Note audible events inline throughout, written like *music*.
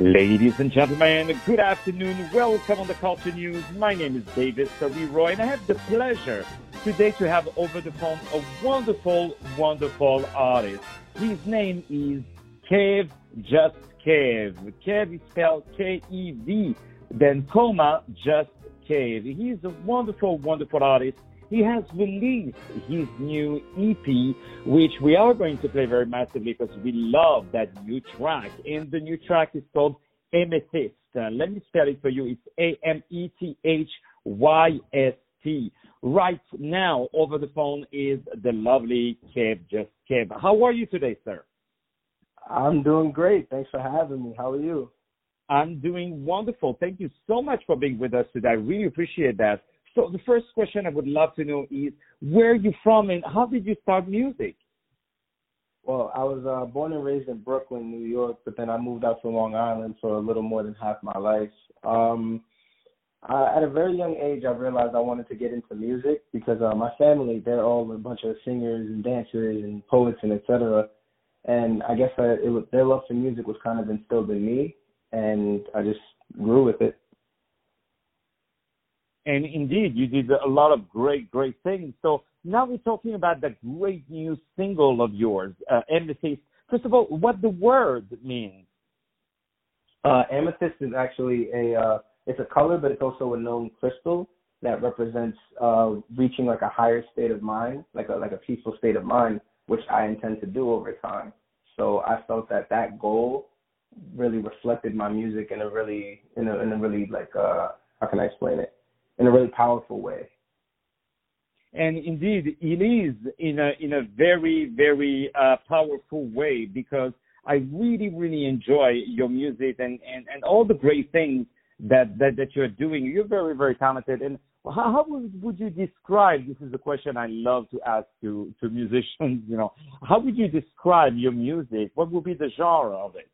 Ladies and gentlemen, good afternoon. Welcome on the Culture News. My name is David Leroy, and I have the pleasure today to have over the phone a wonderful, wonderful artist. His name is Kev Just Kev. Kev is spelled K-E-V, then comma, Just Kev. He's a wonderful, wonderful artist he has released his new EP, which we are going to play very massively because we love that new track. And the new track is called Amethyst. Uh, let me spell it for you. It's A M E T H Y S T. Right now, over the phone is the lovely Kev, just Kev. How are you today, sir? I'm doing great. Thanks for having me. How are you? I'm doing wonderful. Thank you so much for being with us today. I really appreciate that. So the first question I would love to know is where are you from and how did you start music? Well, I was uh, born and raised in Brooklyn, New York, but then I moved out to Long Island for a little more than half my life. Um, I, at a very young age, I realized I wanted to get into music because uh, my family, they're all a bunch of singers and dancers and poets and etc. And I guess I, it was, their love for music was kind of instilled in me, and I just grew with it. And indeed, you did a lot of great, great things. So now we're talking about the great new single of yours, uh, Amethyst. First of all, what the word means? Uh, amethyst is actually a uh, it's a color, but it's also a known crystal that represents uh, reaching like a higher state of mind, like a like a peaceful state of mind, which I intend to do over time. So I felt that that goal really reflected my music in a really in a in a really like uh how can I explain it in a really powerful way. And indeed, it is in a in a very very uh, powerful way because I really really enjoy your music and and and all the great things that that that you're doing. You're very very talented. And how, how would would you describe? This is a question I love to ask to to musicians. You know, how would you describe your music? What would be the genre of it?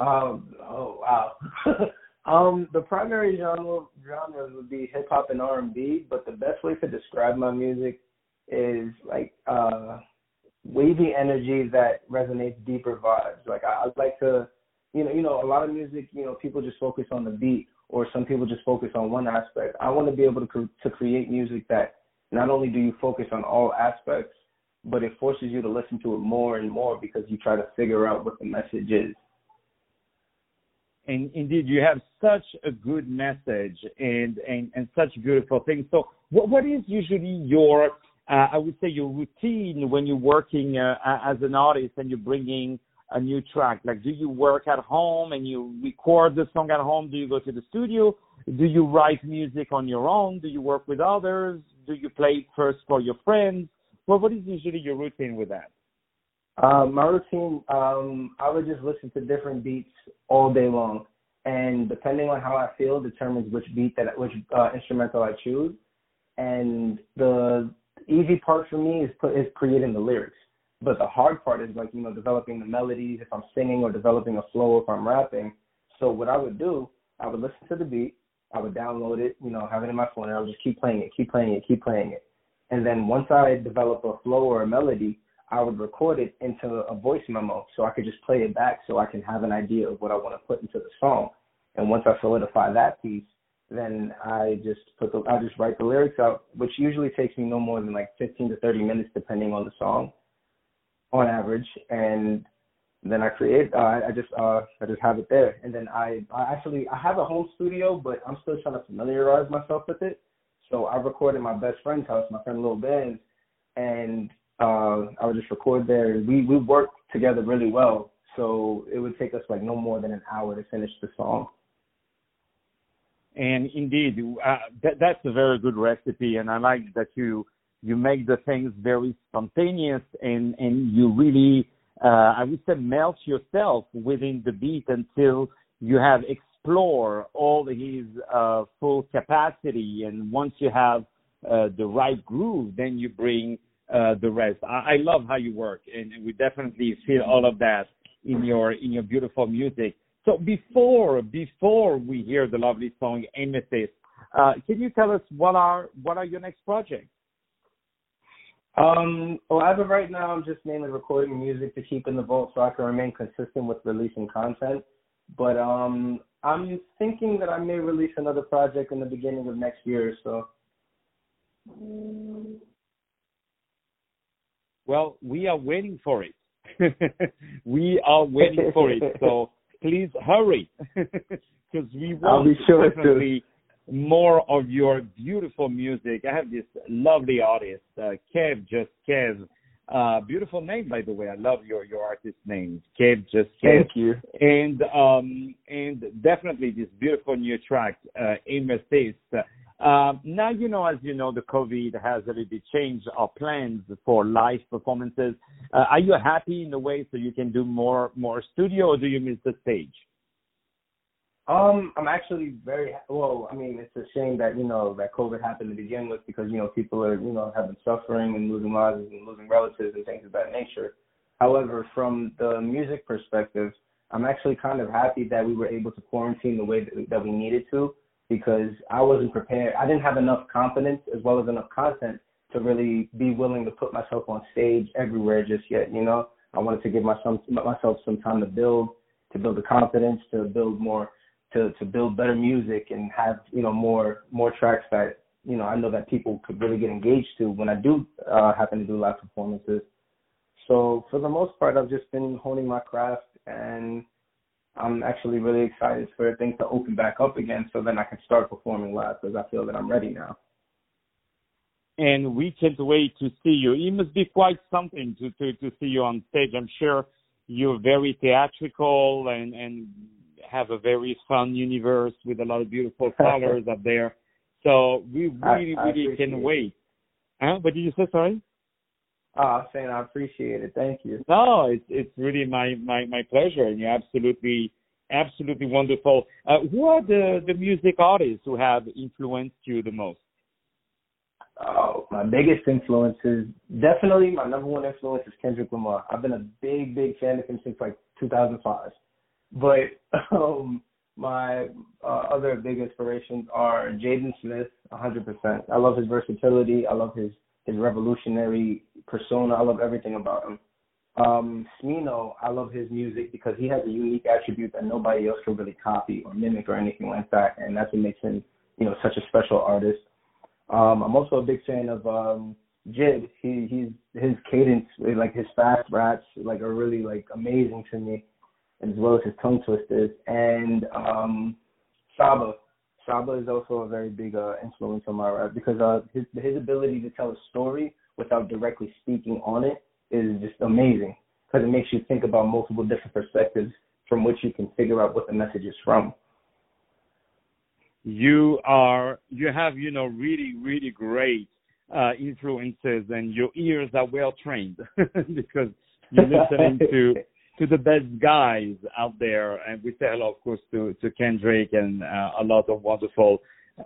Um. Oh wow. *laughs* Um, the primary genre genres would be hip hop and R and B, but the best way to describe my music is like uh wavy energy that resonates deeper vibes. Like I, I like to, you know, you know, a lot of music, you know, people just focus on the beat, or some people just focus on one aspect. I want to be able to to create music that not only do you focus on all aspects, but it forces you to listen to it more and more because you try to figure out what the message is and indeed you have such a good message and and, and such beautiful things. So what what is usually your uh, I would say your routine when you're working uh, as an artist and you're bringing a new track? Like, do you work at home and you record the song at home? Do you go to the studio? Do you write music on your own? Do you work with others? Do you play first for your friends? Well, what is usually your routine with that? Uh, my routine, um, I would just listen to different beats all day long, and depending on how I feel, determines which beat that which uh, instrumental I choose. And the easy part for me is put, is creating the lyrics, but the hard part is like you know developing the melodies if I'm singing or developing a flow if I'm rapping. So what I would do, I would listen to the beat, I would download it, you know, have it in my phone, and I would just keep playing it, keep playing it, keep playing it. And then once I develop a flow or a melody, I would record it into a voice memo so I could just play it back so I can have an idea of what I want to put into the song. And once I solidify that piece, then I just put the I just write the lyrics out, which usually takes me no more than like 15 to 30 minutes depending on the song, on average. And then I create. Uh, I just uh, I just have it there, and then I I actually I have a home studio, but I'm still trying to familiarize myself with it. So I recorded my best friend's house, my friend Lil Ben, and uh, I would just record there. We we work together really well, so it would take us like no more than an hour to finish the song. And indeed, uh, that, that's a very good recipe, and I like that you you make the things very spontaneous and and you really uh, I would say melt yourself within the beat until you have explored all his uh, full capacity, and once you have uh, the right groove, then you bring uh, the rest. I, I love how you work, and we definitely feel all of that in your in your beautiful music. So before before we hear the lovely song Amethyst, uh, can you tell us what are what are your next projects? Um, well, as of right now, I'm just mainly recording music to keep in the vault so I can remain consistent with releasing content. But um, I'm thinking that I may release another project in the beginning of next year so. Well, we are waiting for it. *laughs* we are waiting for it. So *laughs* please hurry, *laughs* because we want sure definitely to. more of your beautiful music. I have this lovely artist, uh, Kev, just Kev. Uh, beautiful name, by the way. I love your your artist name, Kev, just Kev. Thank you. And um and definitely this beautiful new track, uh, Amethyst. Um, now you know, as you know, the COVID has a little bit changed our plans for live performances. Uh, are you happy in a way so you can do more more studio, or do you miss the stage? Um, I'm actually very well. I mean, it's a shame that you know that COVID happened to begin with because you know people are you know have been suffering and losing lives and losing relatives and things of that nature. However, from the music perspective, I'm actually kind of happy that we were able to quarantine the way that we needed to because I wasn't prepared. I didn't have enough confidence as well as enough content to really be willing to put myself on stage everywhere just yet. You know, I wanted to give myself myself some time to build, to build the confidence, to build more to to build better music and have you know more more tracks that you know I know that people could really get engaged to when I do uh, happen to do live performances. So for the most part, I've just been honing my craft, and I'm actually really excited for things to open back up again, so then I can start performing live because I feel that I'm ready now. And we can't wait to see you. It must be quite something to to to see you on stage. I'm sure you're very theatrical and and have a very fun universe with a lot of beautiful *laughs* colors up there. So we really, I, I really can it. wait. Huh? What did you say? Sorry. Oh, saying I appreciate it. Thank you. No, it's it's really my my my pleasure, and you're absolutely absolutely wonderful. Uh, who are the the music artists who have influenced you the most? Oh, my biggest influence is definitely my number one influence is Kendrick Lamar. I've been a big, big fan of him since like 2005. But *laughs* um, my uh, other big inspirations are Jaden Smith, 100%. I love his versatility. I love his his revolutionary persona. I love everything about him. Um, Smino, I love his music because he has a unique attribute that nobody else can really copy or mimic or anything like that, and that's what makes him, you know, such a special artist. Um, I'm also a big fan of um, JID. He he's his cadence, like his fast raps, like are really like amazing to me as well as his tongue twisters. And um, Saba, Saba is also a very big uh, influence on my rap because uh, his his ability to tell a story without directly speaking on it is just amazing because it makes you think about multiple different perspectives from which you can figure out what the message is from. You are you have you know really really great uh, influences and your ears are well trained *laughs* because you're listening to *laughs* to the best guys out there, and we say hello, of course, to to Kendrick and uh, a lot of wonderful,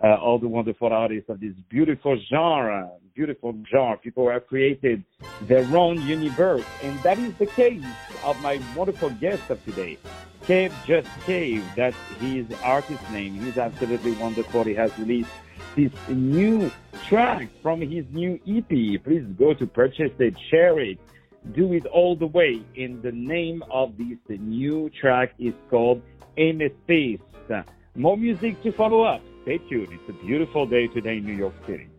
uh, all the wonderful artists of this beautiful genre, beautiful genre. People have created their own universe, and that is the case of my wonderful guest of today. Kev Just Kev, that's his artist name. He's absolutely wonderful. He has released this new track from his new EP. Please go to purchase it, share it do it all the way. In the name of this new track is called Amethyst. More music to follow up. Stay tuned. It's a beautiful day today in New York City.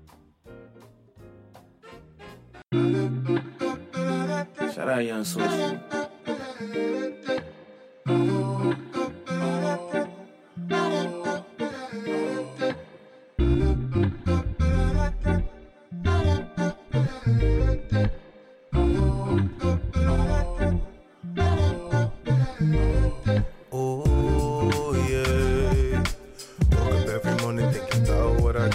Shout out Young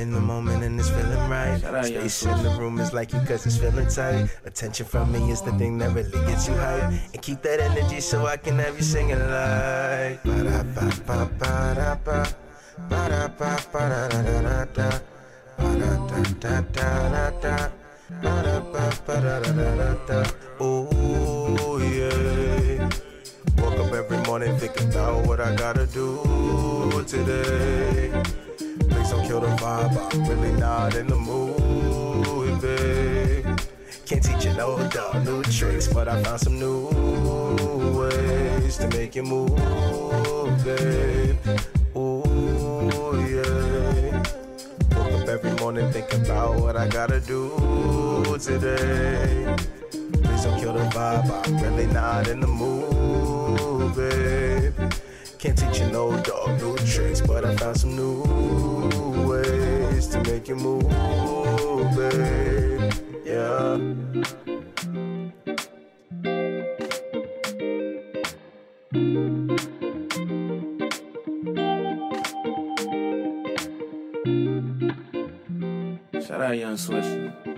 In the mm, moment mm. and it's feeling right. Stay in the room is like you cause it's feeling tight. Attention from me is the thing that really gets you hype. And keep that energy so I can have you singing like. Ooh, yeah. Woke up every morning thinking about what I gotta do today. Kill the vibe, I'm really not in the mood, babe. Can't teach you no dog, new tricks, but I found some new ways to make you move, babe. Ooh, yeah. Woke up every morning thinking about what I gotta do today. Please don't kill the vibe, I'm really not in the mood, babe. Can't teach you no dog, new tricks, but I found some new ways to make you move, babe. Yeah. Shout out Young Swish.